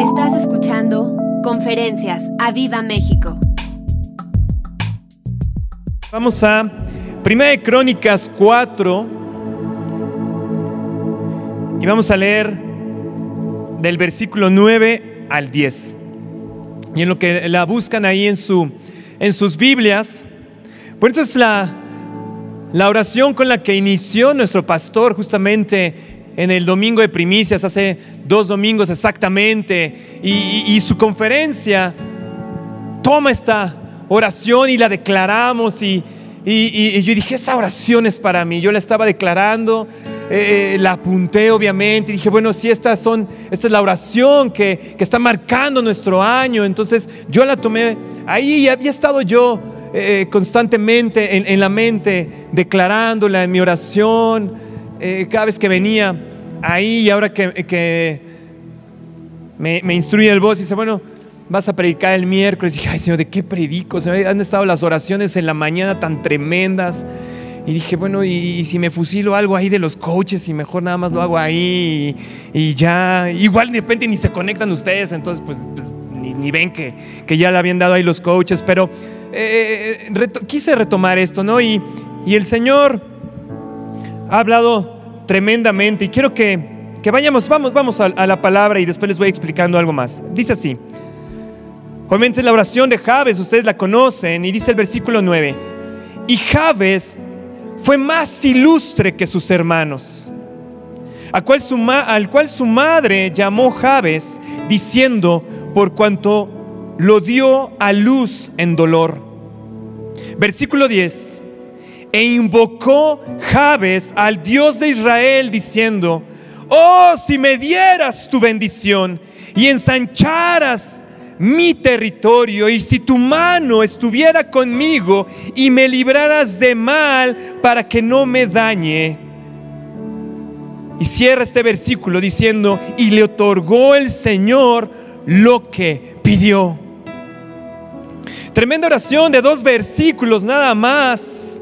Estás escuchando Conferencias a Viva México. Vamos a Primera de Crónicas 4 y vamos a leer del versículo 9 al 10. Y en lo que la buscan ahí en, su, en sus Biblias, pues esto es la, la oración con la que inició nuestro pastor justamente en el domingo de primicias, hace dos domingos exactamente, y, su conferencia toma esta oración y la declaramos y, yo dije, esa oración es para mí, yo la estaba declarando, eh, eh, la apunté obviamente, y dije, bueno, si estas son, esta es la oración que, está marcando nuestro año, entonces yo la tomé ahí y había estado yo eh, constantemente en, la mente declarándola en mi oración, cada vez que venía ahí y ahora que, me, instruye el voz dice, bueno, vas a predicar el miércoles. Y dije, ay Señor, ¿de qué predico? Se han estado las oraciones en la mañana tan tremendas. Y dije, bueno, y, si me fusilo algo ahí de los coaches y mejor nada más lo hago ahí y, ya, igual de repente ni se conectan ustedes, entonces pues, pues ni, ven que, que, ya le habían dado ahí los coaches, pero eh, quise retomar esto, ¿no? Y el Señor ha hablado tremendamente y quiero que, vayamos, vamos, vamos a, la palabra y después les voy explicando algo más. Dice así, obviamente la oración de Javes, ustedes la conocen y dice el versículo 9, y Javes fue más ilustre que sus hermanos, al cual su, al cual su madre llamó Javes diciendo, por cuanto lo dio a luz en dolor. Versículo 10 e invocó Jabes al Dios de Israel diciendo, oh, si me dieras tu bendición y ensancharas mi territorio y si tu mano estuviera conmigo y me libraras de mal para que no me dañe. Y cierra este versículo diciendo, y le otorgó el Señor lo que pidió. Tremenda oración de dos versículos nada más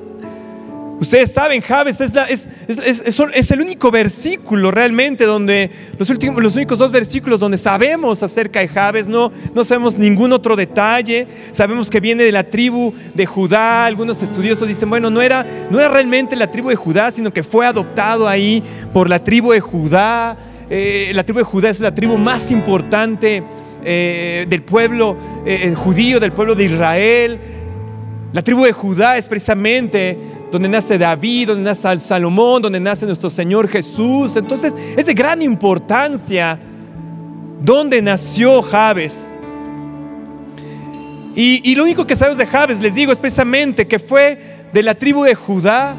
Ustedes saben, Javes es, el único versículo realmente donde, los, únicos dos versículos donde sabemos acerca de Javes, no, no sabemos ningún otro detalle, sabemos que viene de la tribu de Judá, algunos estudiosos dicen, bueno, no era, no era realmente la tribu de Judá, sino que fue adoptado ahí por la tribu de Judá, eh, la tribu de Judá es la tribu más importante eh, del pueblo eh, judío, del pueblo de Israel, la tribu de Judá es precisamente donde nace David, donde nace Salomón, donde nace nuestro Señor Jesús. Entonces es de gran importancia dónde nació Jabes. Y, lo único que sabemos de Jabes, les digo, es precisamente que fue de la tribu de Judá,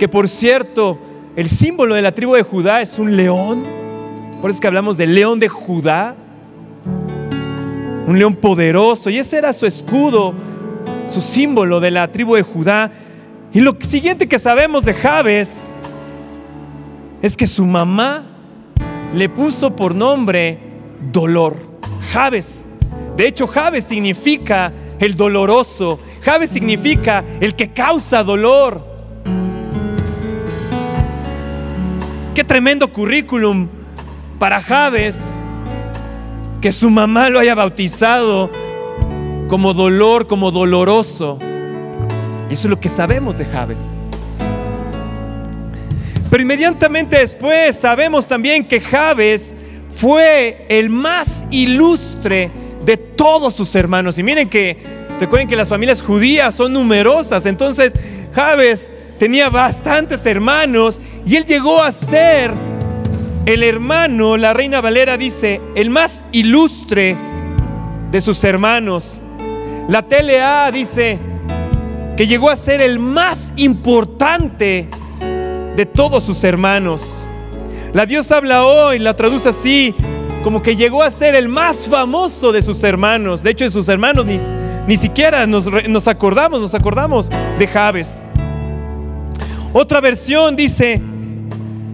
que por cierto, el símbolo de la tribu de Judá es un león. Por eso es que hablamos del león de Judá, un león poderoso, y ese era su escudo su símbolo de la tribu de Judá. Y lo siguiente que sabemos de Jabes es que su mamá le puso por nombre dolor. Jabes. De hecho, Jabes significa el doloroso. Jabes significa el que causa dolor. Qué tremendo currículum para Jabes que su mamá lo haya bautizado como dolor, como doloroso. Eso es lo que sabemos de Jabes. Pero inmediatamente después sabemos también que Jabes fue el más ilustre de todos sus hermanos. Y miren que, recuerden que las familias judías son numerosas, entonces Jabes tenía bastantes hermanos y él llegó a ser el hermano, la reina Valera dice, el más ilustre de sus hermanos. La TLA dice llegó a ser el más importante de todos sus hermanos. La Dios habla hoy, la traduce así, como que llegó a ser el más famoso de sus hermanos. De hecho, de sus hermanos ni, ni siquiera nos, nos, acordamos, nos acordamos de Javes. Otra versión dice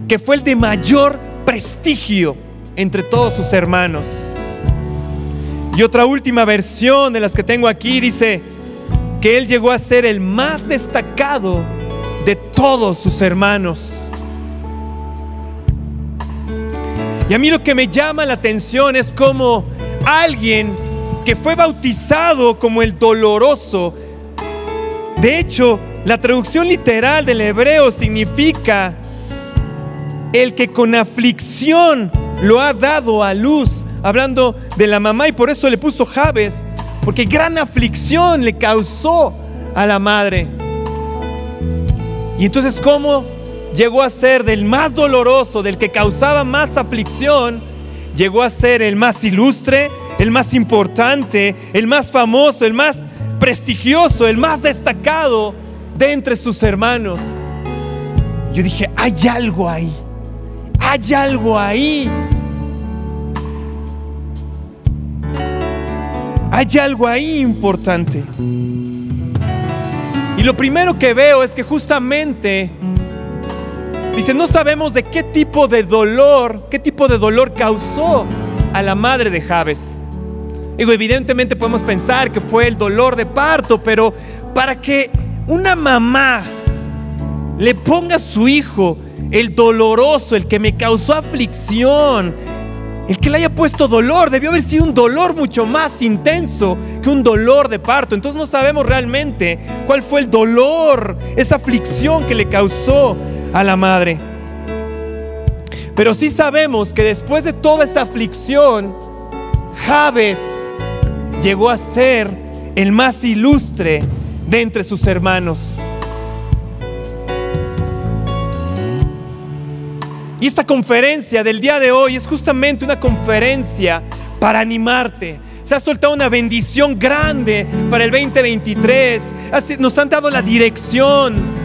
que fue el de mayor prestigio entre todos sus hermanos. Y otra última versión de las que tengo aquí dice que él llegó a ser el más destacado de todos sus hermanos. Y a mí lo que me llama la atención es como alguien que fue bautizado como el doloroso. De hecho, la traducción literal del hebreo significa el que con aflicción lo ha dado a luz, hablando de la mamá y por eso le puso Jabes, porque gran aflicción le causó a la madre. Y entonces, ¿cómo llegó a ser del más doloroso, del que causaba más aflicción, llegó a ser el más ilustre, el más importante, el más famoso, el más prestigioso, el más destacado de entre sus hermanos? Yo dije, hay algo ahí, hay algo ahí. Hay algo ahí importante. Y lo primero que veo es que justamente dice, no sabemos de qué tipo de dolor, qué tipo de dolor causó a la madre de Javes. Digo, evidentemente podemos pensar que fue el dolor de parto, pero para que una mamá le ponga a su hijo el doloroso, el que me causó aflicción, el que le haya puesto dolor debió haber sido un dolor mucho más intenso que un dolor de parto. Entonces no sabemos realmente cuál fue el dolor, esa aflicción que le causó a la madre. Pero sí sabemos que después de toda esa aflicción, Javes llegó a ser el más ilustre de entre sus hermanos. Y esta conferencia del día de hoy es justamente una conferencia para animarte. Se ha soltado una bendición grande para el 2023. Nos han dado la dirección.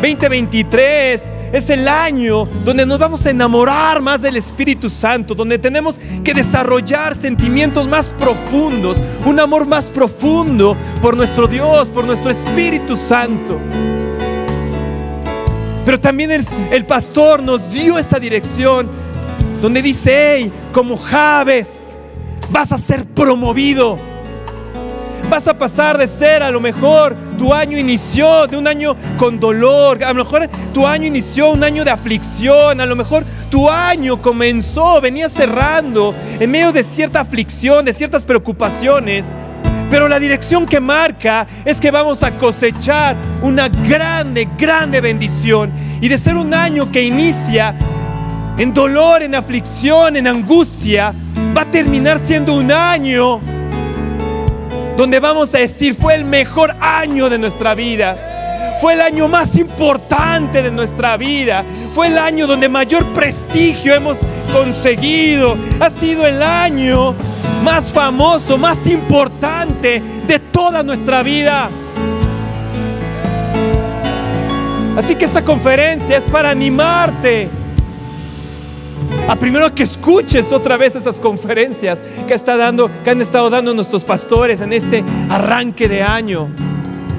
2023 es el año donde nos vamos a enamorar más del Espíritu Santo, donde tenemos que desarrollar sentimientos más profundos, un amor más profundo por nuestro Dios, por nuestro Espíritu Santo. Pero también el, pastor nos dio esta dirección donde dice, hey, como Javes, vas a ser promovido. Vas a pasar de ser a lo mejor tu año inició de un año con dolor, a lo mejor tu año inició un año de aflicción, a lo mejor tu año comenzó, venía cerrando en medio de cierta aflicción, de ciertas preocupaciones. Pero la dirección que marca es que vamos a cosechar una grande, grande bendición. Y de ser un año que inicia en dolor, en aflicción, en angustia, va a terminar siendo un año donde vamos a decir fue el mejor año de nuestra vida. Fue el año más importante de nuestra vida. Fue el año donde mayor prestigio hemos conseguido. Ha sido el año más famoso, más importante de toda nuestra vida. Así que esta conferencia es para animarte a primero que escuches otra vez esas conferencias que, está dando, que han estado dando nuestros pastores en este arranque de año.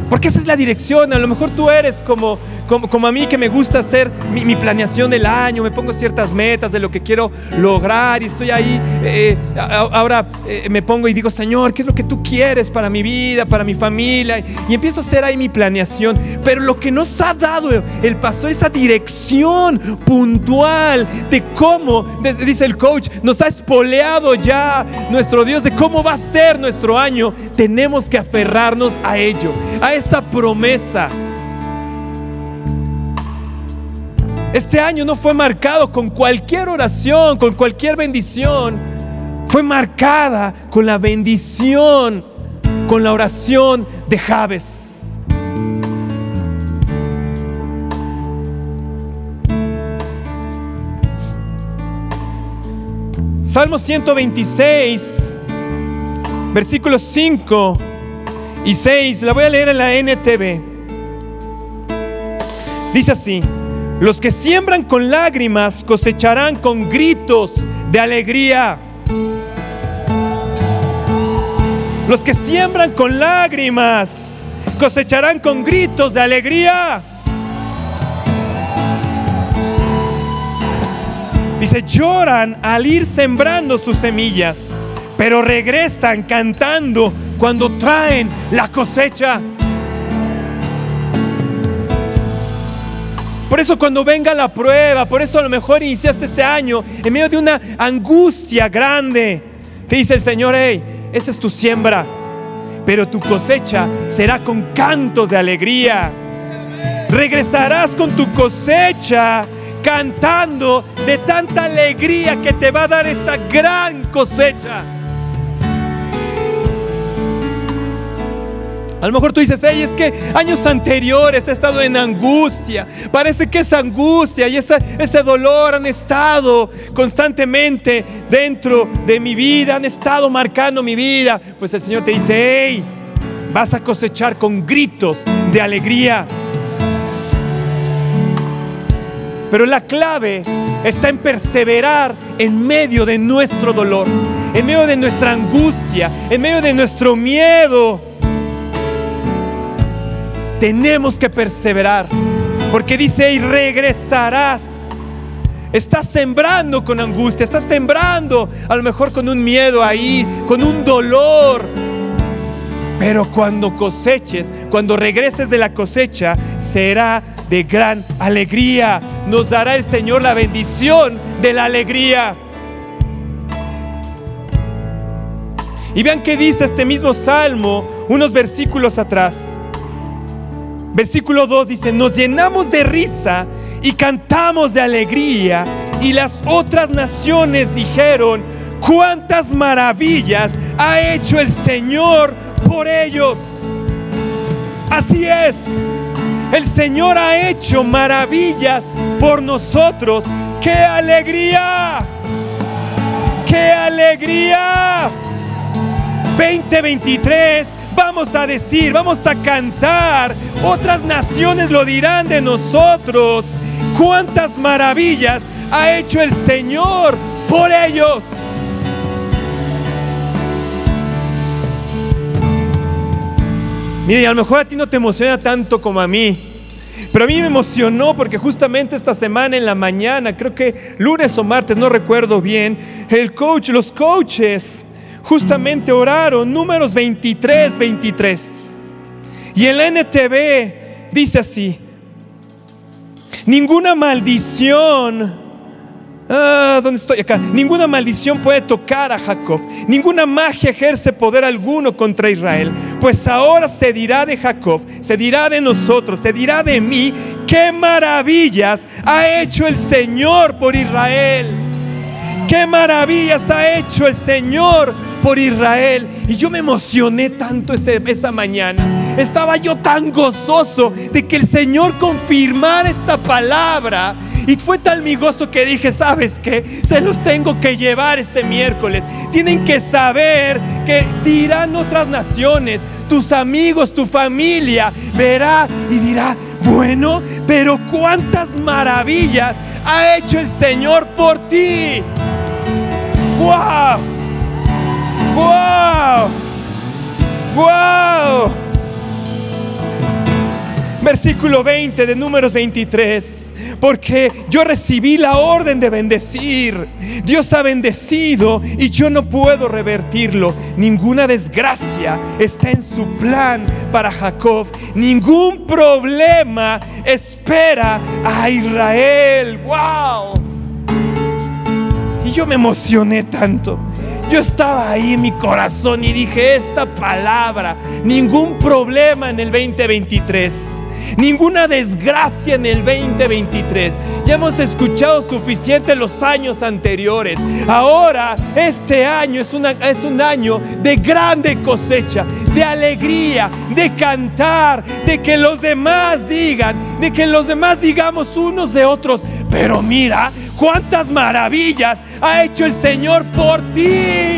Porque esa es la dirección. A lo mejor tú eres como como, a mí que me gusta hacer mi, planeación del año, me pongo ciertas metas de lo que quiero lograr y estoy ahí, eh, ahora eh, me pongo y digo, Señor, ¿qué es lo que tú quieres para mi vida, para mi familia? Y empiezo a hacer ahí mi planeación. Pero lo que nos ha dado el pastor, esa dirección puntual de cómo, dice el coach, nos ha espoleado ya nuestro Dios de cómo va a ser nuestro año, tenemos que aferrarnos a ello, a esa promesa. Este año no fue marcado con cualquier oración, con cualquier bendición. Fue marcada con la bendición, con la oración de Javes. Salmo 126, versículos 5 y 6. La voy a leer en la NTV. Dice así. Los que siembran con lágrimas cosecharán con gritos de alegría. Los que siembran con lágrimas cosecharán con gritos de alegría. Dice, lloran al ir sembrando sus semillas, pero regresan cantando cuando traen la cosecha. Por eso cuando venga la prueba, por eso a lo mejor iniciaste este año en medio de una angustia grande, te dice el Señor, hey, esa es tu siembra, pero tu cosecha será con cantos de alegría. Regresarás con tu cosecha cantando de tanta alegría que te va a dar esa gran cosecha. A lo mejor tú dices, hey, es que años anteriores he estado en angustia. Parece que esa angustia y ese dolor han estado constantemente dentro de mi vida, han estado marcando mi vida. Pues el Señor te dice, hey, vas a cosechar con gritos de alegría. Pero la clave está en perseverar en medio de nuestro dolor, en medio de nuestra angustia, en medio de nuestro miedo tenemos que perseverar. Porque dice, y regresarás. Estás sembrando con angustia, estás sembrando a lo mejor con un miedo ahí, con un dolor. Pero cuando coseches, cuando regreses de la cosecha, será de gran alegría. Nos dará el Señor la bendición de la alegría. Y vean qué dice este mismo salmo unos versículos atrás. Versículo 2 dice, nos llenamos de risa y cantamos de alegría. Y las otras naciones dijeron, cuántas maravillas ha hecho el Señor por ellos. Así es, el Señor ha hecho maravillas por nosotros. ¡Qué alegría! ¡Qué alegría! 2023 vamos a decir, vamos a cantar, otras naciones lo dirán de nosotros. Cuántas maravillas ha hecho el Señor por ellos. Mire, a lo mejor a ti no te emociona tanto como a mí. Pero a mí me emocionó porque justamente esta semana en la mañana, creo que lunes o martes, no recuerdo bien, el coach, los coaches justamente oraron, números 23, 23. Y el NTV dice así, ninguna maldición, ah, ¿dónde estoy acá? Ninguna maldición puede tocar a Jacob, ninguna magia ejerce poder alguno contra Israel, pues ahora se dirá de Jacob, se dirá de nosotros, se dirá de mí, qué maravillas ha hecho el Señor por Israel. Qué maravillas ha hecho el Señor por Israel. Y yo me emocioné tanto esa mañana. Estaba yo tan gozoso de que el Señor confirmara esta palabra. Y fue tan mi gozo que dije, ¿sabes qué? Se los tengo que llevar este miércoles. Tienen que saber que dirán otras naciones, tus amigos, tu familia, verá y dirá, bueno, pero cuántas maravillas ha hecho el Señor por ti. ¡Wow! ¡Wow! ¡Wow! Versículo 20 de números 23. Porque yo recibí la orden de bendecir. Dios ha bendecido y yo no puedo revertirlo. Ninguna desgracia está en su plan para Jacob. Ningún problema espera a Israel. ¡Wow! Yo me emocioné tanto. Yo estaba ahí en mi corazón y dije esta palabra, ningún problema en el 2023. Ninguna desgracia en el 2023. Ya hemos escuchado suficiente los años anteriores. Ahora este año es, es un año de grande cosecha, de alegría, de cantar, de que los demás digan, de que los demás digamos unos de otros. Pero mira, cuántas maravillas ha hecho el Señor por ti.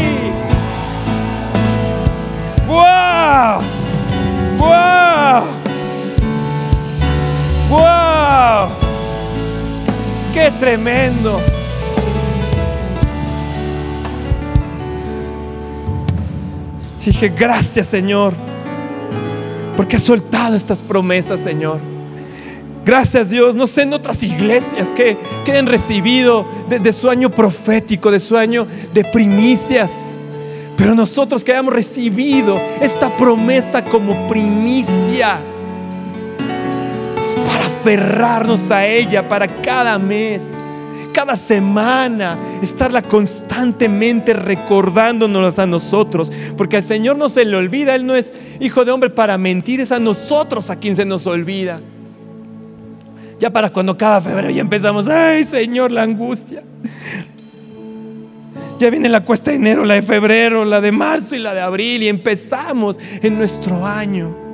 ¡Wow! ¡Wow! ¡Wow! ¡Qué tremendo! Dije, gracias Señor, porque has soltado estas promesas, Señor. Gracias Dios, no sé en otras iglesias que, que han recibido de, de su año profético, de su año de primicias. Pero nosotros que hayamos recibido esta promesa como primicia, aferrarnos a ella para cada mes, cada semana, estarla constantemente recordándonos a nosotros, porque al Señor no se le olvida, Él no es hijo de hombre para mentir, es a nosotros a quien se nos olvida. Ya para cuando cada febrero ya empezamos, ay Señor, la angustia. Ya viene la cuesta de enero, la de febrero, la de marzo y la de abril y empezamos en nuestro año.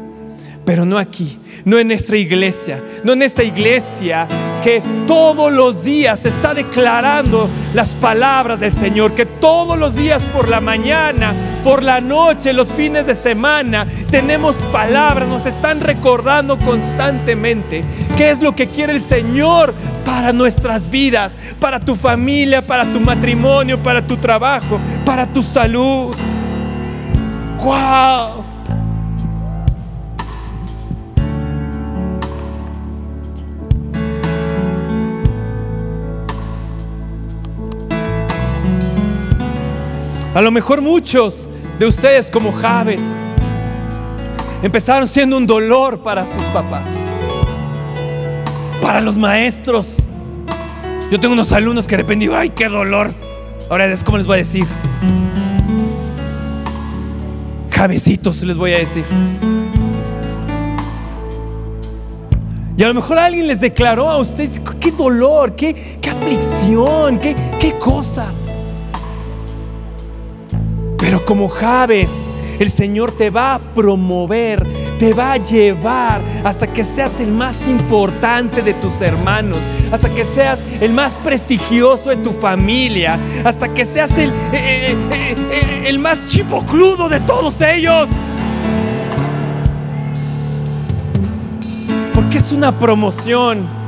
Pero no aquí, no en nuestra iglesia, no en esta iglesia que todos los días está declarando las palabras del Señor, que todos los días por la mañana, por la noche, los fines de semana, tenemos palabras, nos están recordando constantemente qué es lo que quiere el Señor para nuestras vidas, para tu familia, para tu matrimonio, para tu trabajo, para tu salud. ¡Wow! A lo mejor muchos de ustedes como Javes empezaron siendo un dolor para sus papás, para los maestros. Yo tengo unos alumnos que de repente digo, ay, qué dolor. Ahora es como les voy a decir. Javecitos les voy a decir. Y a lo mejor alguien les declaró a ustedes, qué dolor, qué, qué aflicción, qué, qué cosas. Pero como Javes, el Señor te va a promover, te va a llevar hasta que seas el más importante de tus hermanos, hasta que seas el más prestigioso de tu familia, hasta que seas el, eh, eh, eh, el más chipocludo de todos ellos. Porque es una promoción.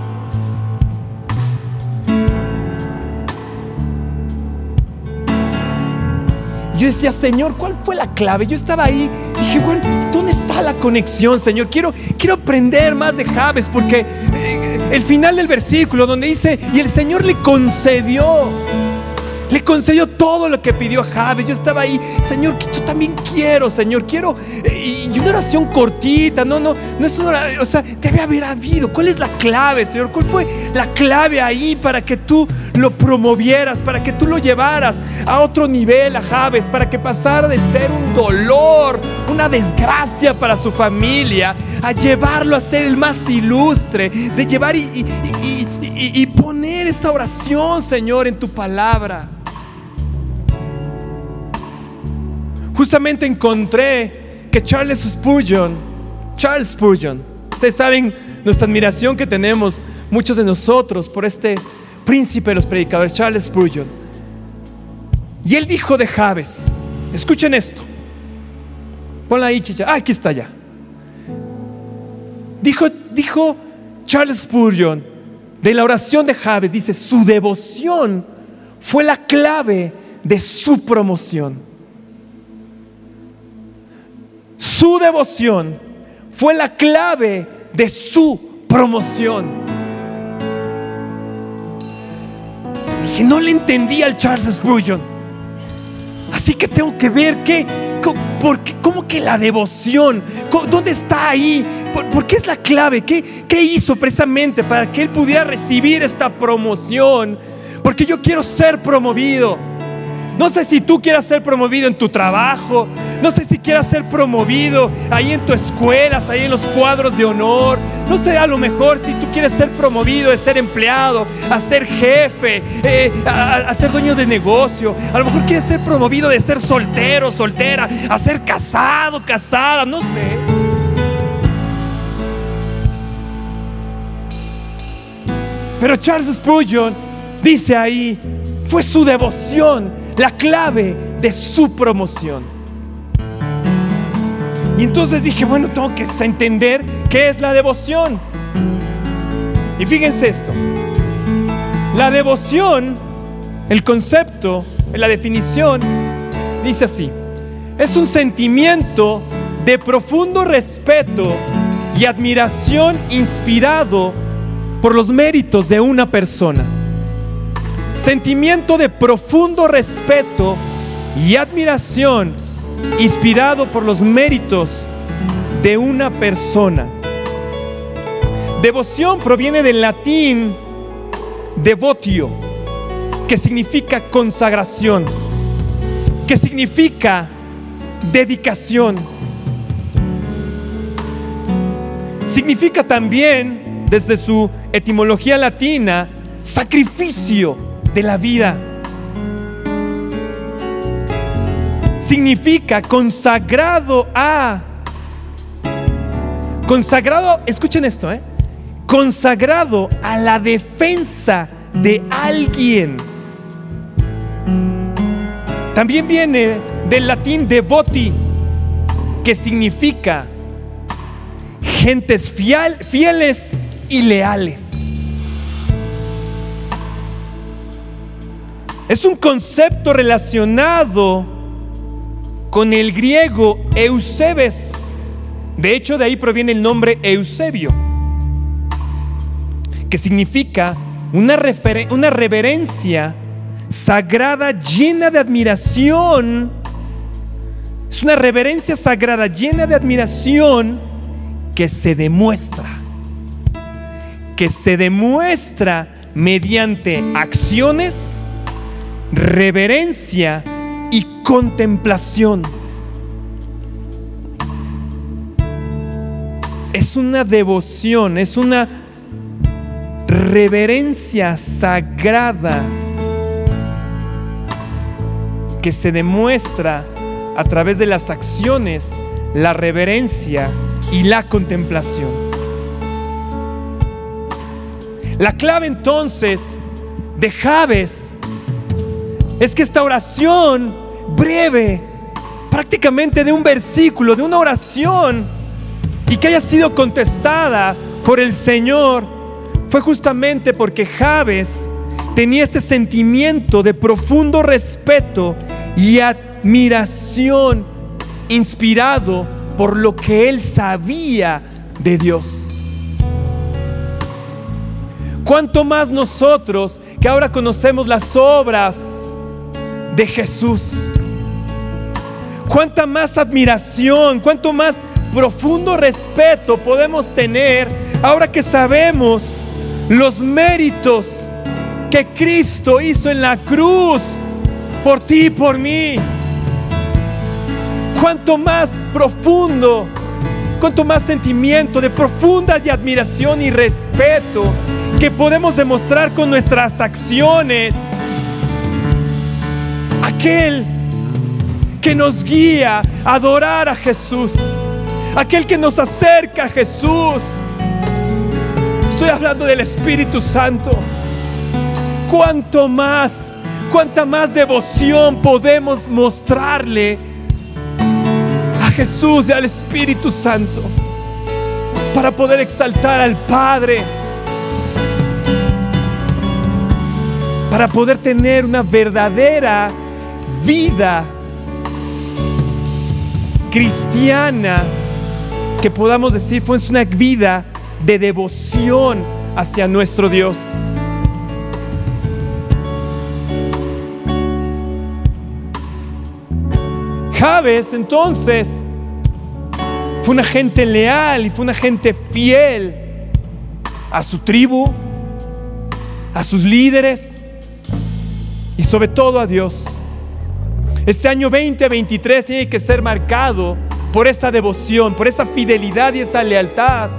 Yo decía, Señor, ¿cuál fue la clave? Yo estaba ahí y dije, bueno, ¿dónde está la conexión, Señor? Quiero, quiero aprender más de Javes porque eh, el final del versículo donde dice, y el Señor le concedió le todo lo que pidió a Javes. Yo estaba ahí, Señor, que yo también quiero, Señor, quiero. Eh, y una oración cortita, no, no, no es una oración, o sea, debe haber habido. ¿Cuál es la clave, Señor? ¿Cuál fue la clave ahí para que tú lo promovieras, para que tú lo llevaras a otro nivel a Javes, para que pasara de ser un dolor, una desgracia para su familia, a llevarlo a ser el más ilustre, de llevar y, y poner esa oración, Señor, en tu palabra. Justamente encontré que Charles Spurgeon, Charles Spurgeon, ustedes saben nuestra admiración que tenemos muchos de nosotros por este príncipe de los predicadores, Charles Spurgeon. Y él dijo de Javes, escuchen esto, ponla ahí, chicha, ah, aquí está ya. Dijo, dijo Charles Spurgeon de la oración de Javes, dice, su devoción fue la clave de su promoción. Su devoción fue la clave de su promoción. Dije, no le entendí al Charles Spurgeon. Así que tengo que ver qué, cómo que la devoción, dónde está ahí, por, qué es la clave, ¿Qué, qué hizo precisamente para que él pudiera recibir esta promoción. Porque yo quiero ser promovido. No sé si tú quieras ser promovido en tu trabajo. No sé si quieras ser promovido ahí en tu escuela, ahí en los cuadros de honor. No sé, a lo mejor si tú quieres ser promovido de ser empleado, a ser jefe, eh, a, ser dueño de negocio. A lo mejor quieres ser promovido de ser soltero, soltera, a ser casado, casada. No sé. Pero Charles Spurgeon dice ahí, fue su devoción la clave de su promoción. Y entonces dije, bueno, tengo que entender qué es la devoción. Y fíjense esto. La devoción, el concepto, la definición, dice así. Es un sentimiento de profundo respeto y admiración inspirado por los méritos de una persona sentimiento de profundo respeto y admiración inspirado por los méritos de una persona. Devoción proviene del latín devotio, que significa consagración, que significa dedicación. Significa también, desde su etimología latina, sacrificio de la vida. Significa consagrado a. Consagrado, escuchen esto, ¿eh? Consagrado a la defensa de alguien. También viene del latín devoti, que significa gentes fieles y leales. Es un concepto relacionado con el griego Eusebes. De hecho, de ahí proviene el nombre Eusebio, que significa una, reverencia sagrada llena de admiración. Es una reverencia sagrada llena de admiración que se demuestra. Que se demuestra mediante acciones, reverencia y contemplación. Es una devoción, es una reverencia sagrada que se demuestra a través de las acciones, la reverencia y la contemplación. La clave entonces de Javes es que esta oración breve, prácticamente de un versículo, de una oración, y que haya sido contestada por el Señor, fue justamente porque Javes tenía este sentimiento de profundo respeto y admiración inspirado por lo que él sabía de Dios. Cuanto más nosotros que ahora conocemos las obras de Jesús. Cuánta más admiración, cuánto más profundo respeto podemos tener ahora que sabemos los méritos que Cristo hizo en la cruz por ti y por mí. Cuanto más profundo, cuanto más sentimiento de profunda admiración y respeto que podemos demostrar con nuestras acciones. Aquel que nos guía a adorar a Jesús. Aquel que nos acerca a Jesús. Estoy hablando del Espíritu Santo. Cuanto más, cuánta más devoción podemos mostrarle a Jesús y al Espíritu Santo para poder exaltar al Padre, para poder tener una verdadera vida cristiana que podamos decir fue una vida de devoción hacia nuestro Dios. Javes entonces fue una gente leal y fue una gente fiel a su tribu, a sus líderes y sobre todo a Dios. Este año 2023 tiene que ser marcado por esa devoción, por esa fidelidad y esa lealtad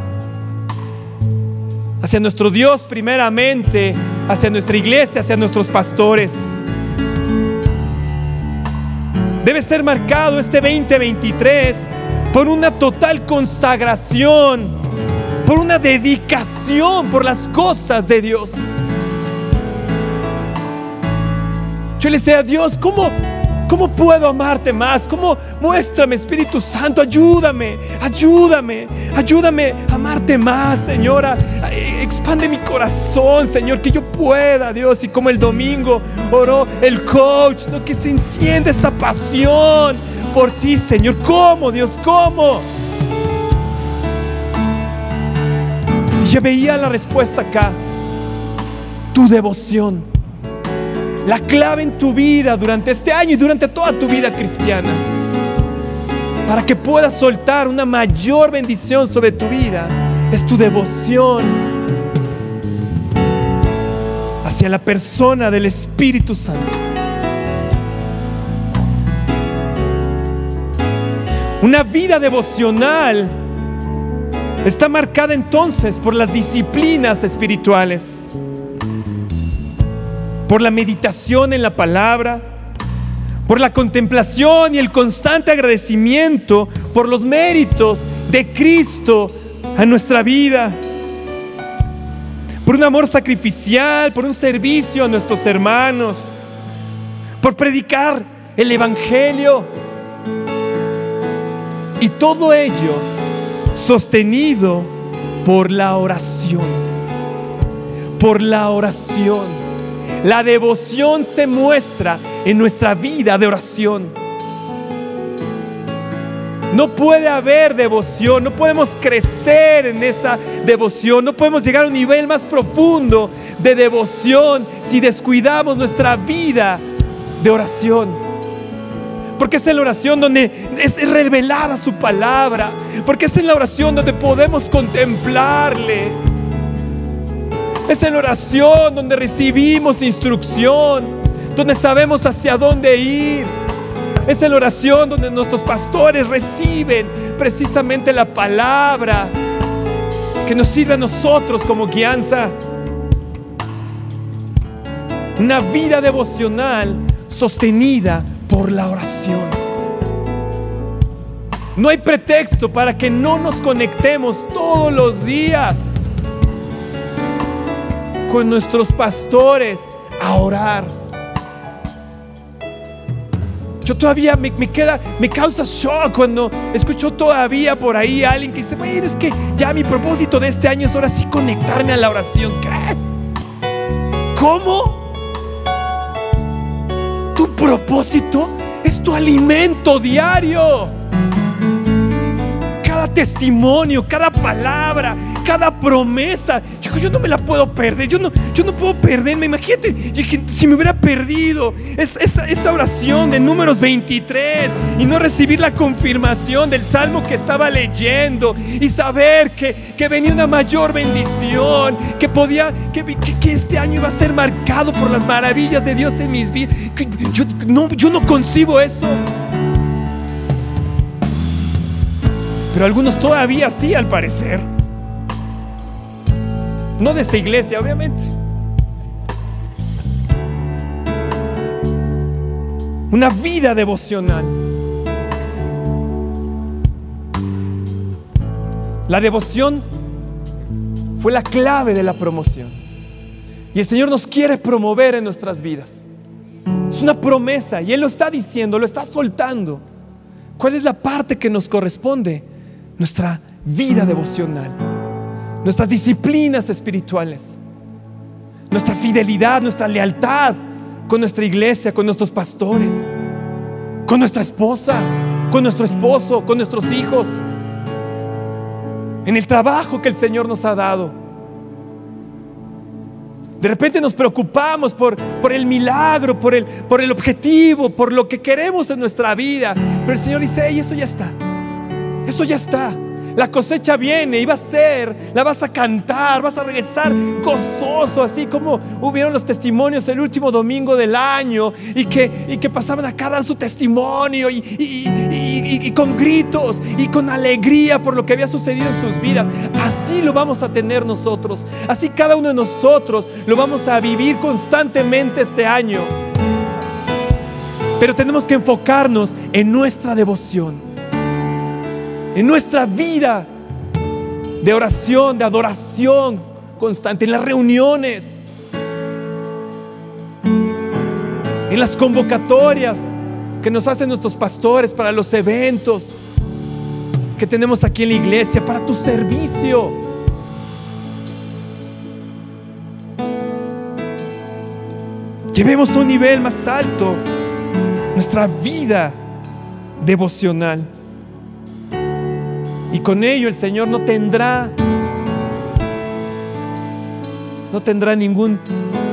hacia nuestro Dios primeramente, hacia nuestra iglesia, hacia nuestros pastores. Debe ser marcado este 2023 por una total consagración, por una dedicación por las cosas de Dios. Yo le decía a Dios, ¿cómo, ¿Cómo puedo amarte más? ¿Cómo muéstrame, Espíritu Santo? Ayúdame, ayúdame, ayúdame a amarte más, Señora. Expande mi corazón, Señor, que yo pueda, Dios. Y como el domingo oró el coach, ¿no? que se enciende esa pasión por ti, Señor. ¿Cómo, Dios? ¿Cómo? Y yo veía la respuesta acá. Tu devoción la clave en tu vida durante este año y durante toda tu vida cristiana. Para que puedas soltar una mayor bendición sobre tu vida es tu devoción hacia la persona del Espíritu Santo. Una vida devocional está marcada entonces por las disciplinas espirituales, por la meditación en la palabra, por la contemplación y el constante agradecimiento por los méritos de Cristo a nuestra vida, por un amor sacrificial, por un servicio a nuestros hermanos, por predicar el Evangelio y todo ello sostenido por la oración. Por la oración. La devoción se muestra en nuestra vida de oración. No puede haber devoción, no podemos crecer en esa devoción, no podemos llegar a un nivel más profundo de devoción si descuidamos nuestra vida de oración. Porque es en la oración donde es revelada su palabra. Porque es en la oración donde podemos contemplarle. Es en la oración donde recibimos instrucción. Donde sabemos hacia dónde ir. Es en la oración donde nuestros pastores reciben precisamente la palabra que nos sirve a nosotros como guianza. Una vida devocional sostenida por la oración. No hay pretexto para que no nos conectemos todos los días con nuestros pastores a orar. Yo todavía me, queda, me causa shock cuando escucho todavía por ahí alguien que dice, bueno, es que ya mi propósito de este año es ahora sí conectarme a la oración. ¿Cómo? propósito es tu alimento diario. Testimonio, cada palabra, cada promesa. Yo, yo no me la puedo perder. Yo no, yo no puedo perderme. Imagínate si me hubiera perdido esa, esa oración de números 23 y no recibir la confirmación del salmo que estaba leyendo y saber que, que venía una mayor bendición, que podía, que, que, este año iba a ser marcado por las maravillas de Dios en mis vidas. Yo no, yo no concibo eso. Pero algunos todavía sí, al parecer. No de esta iglesia, obviamente. Una vida devocional. La devoción fue la clave de la promoción. Y el Señor nos quiere promover en nuestras vidas. Es una promesa y Él lo está diciendo, lo está soltando. ¿Cuál es la parte que nos corresponde? Nuestra vida devocional nuestras disciplinas espirituales, nuestra fidelidad, nuestra lealtad con nuestra iglesia, con nuestros pastores, con nuestra esposa, con nuestro esposo, con nuestros hijos, en el trabajo que el Señor nos ha dado. De repente nos preocupamos por, por el milagro, por el, por el objetivo, por lo que queremos en nuestra vida. Pero el Señor dice, hey, eso ya está. Eso ya está. La cosecha viene y va a ser, la vas a cantar, vas a regresar gozoso, así como hubieron los testimonios el último domingo del año y que, y que pasaban acá a dar su testimonio y, y con gritos y con alegría por lo que había sucedido en sus vidas. Así lo vamos a tener nosotros, así cada uno de nosotros lo vamos a vivir constantemente este año. Pero tenemos que enfocarnos en nuestra devoción en nuestra vida de oración, de adoración constante, en las reuniones, en las convocatorias que nos hacen nuestros pastores para los eventos que tenemos aquí en la iglesia, para tu servicio. Llevemos a un nivel más alto nuestra vida devocional. Y con ello el Señor no tendrá, no tendrá ningún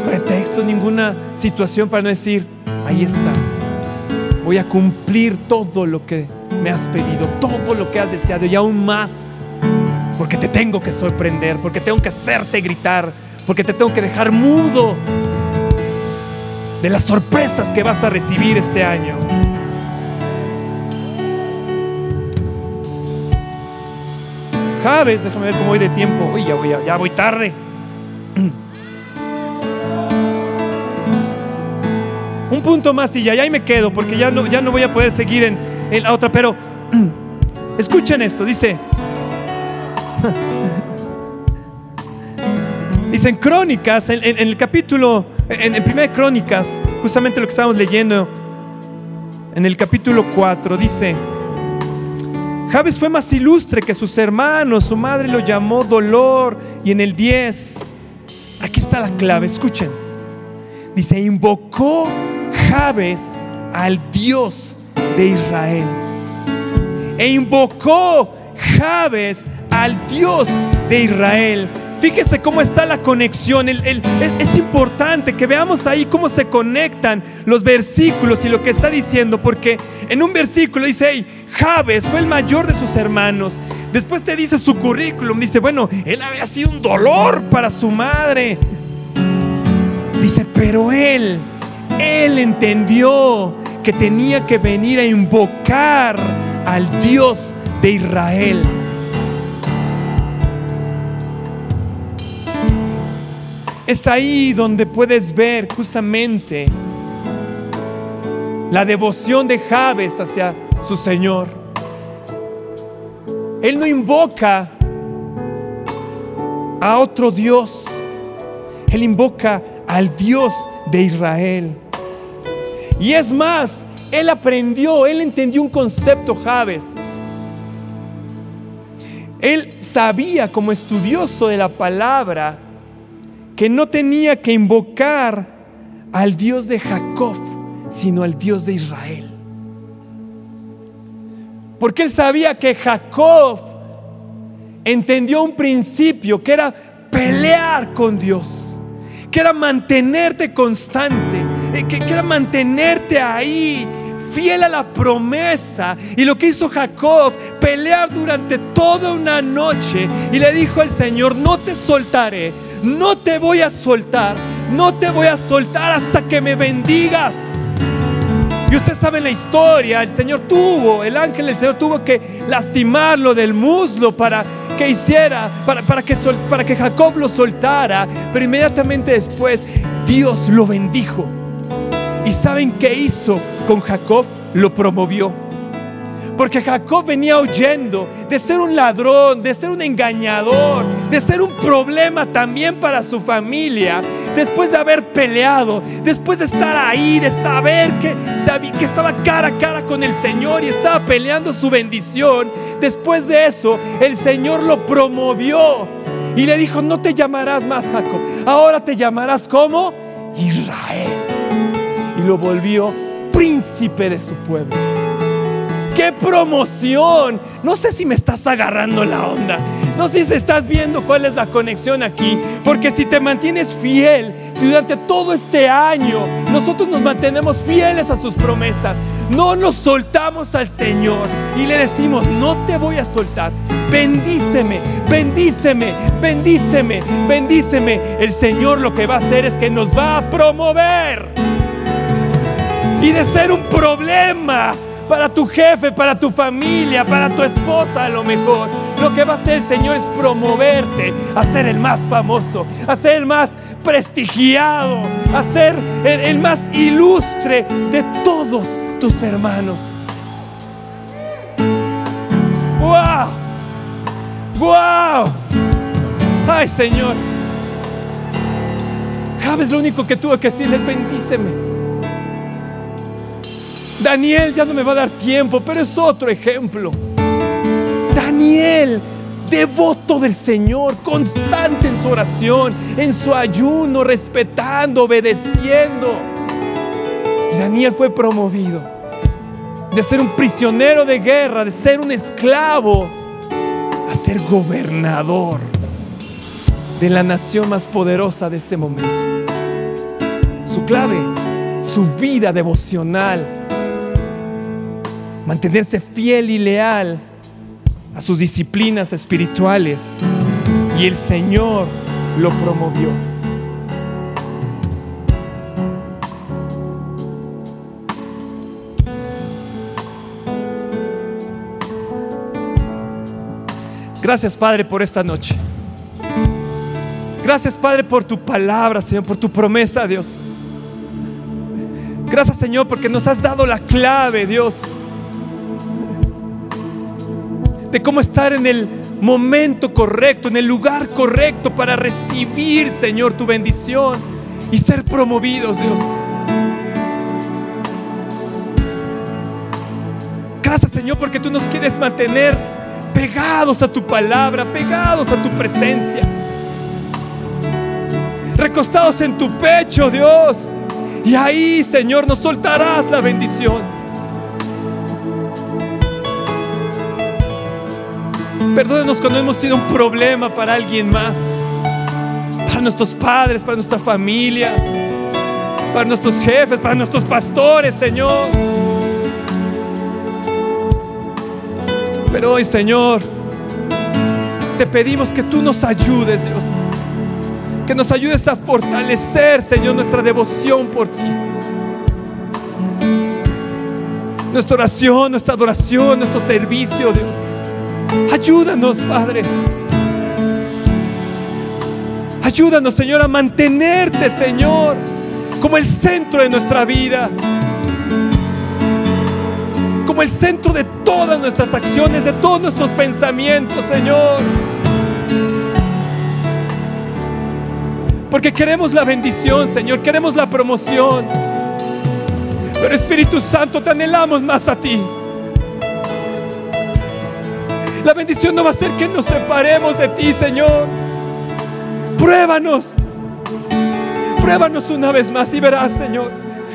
pretexto, ninguna situación para no decir, ahí está, voy a cumplir todo lo que me has pedido, todo lo que has deseado y aún más. Porque te tengo que sorprender, porque tengo que hacerte gritar, porque te tengo que dejar mudo de las sorpresas que vas a recibir este año. Javes, déjame ver cómo voy de tiempo. Uy, ya voy, ya voy tarde. Un punto más y ya, ya ahí me quedo porque ya no, ya no voy a poder seguir en, en la otra. Pero escuchen esto, dice. Dice en Crónicas, en, el capítulo, en, en Primera Crónicas, justamente lo que estamos leyendo, en el capítulo 4, dice. Javes fue más ilustre que sus hermanos, su madre lo llamó dolor. Y en el 10, aquí está la clave, escuchen. Dice, invocó Javes al Dios de Israel. E invocó Javes al Dios de Israel. Fíjese cómo está la conexión. es, importante que veamos ahí cómo se conectan los versículos y lo que está diciendo, porque en un versículo dice, hey, Jabes fue el mayor de sus hermanos. Después te dice su currículum, dice, bueno, él había sido un dolor para su madre. Dice, pero él, él entendió que tenía que venir a invocar al Dios de Israel. Es ahí donde puedes ver justamente la devoción de Javes hacia su Señor. Él no invoca a otro Dios. Él invoca al Dios de Israel. Y es más, él aprendió, él entendió un concepto Javes. Él sabía como estudioso de la palabra que no tenía que invocar al Dios de Jacob, sino al Dios de Israel. Porque él sabía que Jacob entendió un principio que era pelear con Dios, que era mantenerte constante, eh, que, que era mantenerte ahí fiel a la promesa. Y lo que hizo Jacob, pelear durante toda una noche. Y le dijo al Señor, no te soltaré no te voy a soltar, no te voy a soltar hasta que me bendigas. Y usted sabe la historia, el Señor tuvo, el ángel del Señor tuvo que lastimarlo del muslo para que hiciera, para, para, que, para que Jacob lo soltara, pero inmediatamente después Dios lo bendijo. ¿Y saben qué hizo con Jacob? Lo promovió. Porque Jacob venía huyendo de ser un ladrón, de ser un engañador, de ser un problema también para su familia. Después de haber peleado, después de estar ahí, de saber que, que estaba cara a cara con el Señor y estaba peleando su bendición. Después de eso, el Señor lo promovió y le dijo, no te llamarás más Jacob, ahora te llamarás como Israel. Y lo volvió príncipe de su pueblo qué promoción. No sé si me estás agarrando la onda. No sé si estás viendo cuál es la conexión aquí. Porque si te mantienes fiel, si durante todo este año nosotros nos mantenemos fieles a sus promesas, no nos soltamos al Señor y le decimos, no te voy a soltar. Bendíceme, bendíceme, bendíceme, bendíceme. El Señor lo que va a hacer es que nos va a promover. Y de ser un problema para tu jefe, para tu familia, para tu esposa a lo mejor. Lo que va a hacer el Señor es promoverte a ser el más famoso, a ser el más prestigiado, a ser el, más ilustre de todos tus hermanos. ¡Wow! ¡Wow! ¡Ay, Señor! Javes lo único que tuvo que decirles, bendíceme. Daniel ya no me va a dar tiempo, pero es otro ejemplo. Daniel, devoto del Señor, constante en su oración, en su ayuno, respetando, obedeciendo. Y Daniel fue promovido de ser un prisionero de guerra, de ser un esclavo, a ser gobernador de la nación más poderosa de ese momento. Su clave, su vida devocional mantenerse fiel y leal a sus disciplinas espirituales y el Señor lo promovió. Gracias Padre por esta noche. Gracias Padre por tu palabra, Señor, por tu promesa, Dios. Gracias Señor porque nos has dado la clave, Dios, de cómo estar en el momento correcto, en el lugar correcto para recibir, Señor, tu bendición y ser promovidos, Dios. Gracias, Señor, porque tú nos quieres mantener pegados a tu palabra, pegados a tu presencia. Recostados en tu pecho, Dios. Y ahí, Señor, nos soltarás la bendición. Perdónenos cuando hemos sido un problema para alguien más. Para nuestros padres, para nuestra familia, para nuestros jefes, para nuestros pastores, Señor. Pero hoy, Señor, te pedimos que tú nos ayudes, Dios. Que nos ayudes a fortalecer, Señor, nuestra devoción por ti. Nuestra oración, nuestra adoración, nuestro servicio, Dios. Ayúdanos, Padre. Ayúdanos, Señor, a mantenerte, Señor, como el centro de nuestra vida. Como el centro de todas nuestras acciones, de todos nuestros pensamientos, Señor. Porque queremos la bendición, Señor, queremos la promoción. Pero Espíritu Santo, te anhelamos más a ti. La bendición no va a ser que nos separemos de ti, Señor. Pruébanos. Pruébanos una vez más y verás, Señor,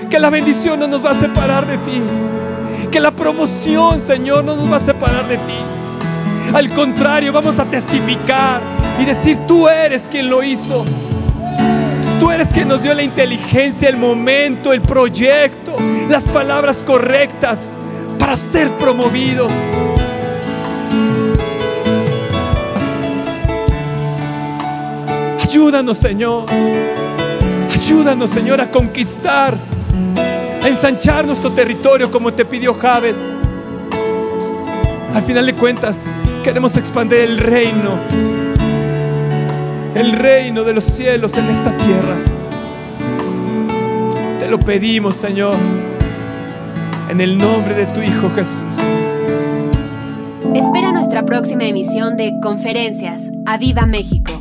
que la bendición no nos va a separar de ti. Que la promoción, Señor, no nos va a separar de ti. Al contrario, vamos a testificar y decir, tú eres quien lo hizo. Tú eres quien nos dio la inteligencia, el momento, el proyecto, las palabras correctas para ser promovidos. Ayúdanos, Señor. Ayúdanos, Señor, a conquistar, a ensanchar nuestro territorio como te pidió Javes. Al final de cuentas, queremos expandir el reino, el reino de los cielos en esta tierra. Te lo pedimos, Señor, en el nombre de tu Hijo Jesús. Espera nuestra próxima emisión de Conferencias. ¡A Viva México!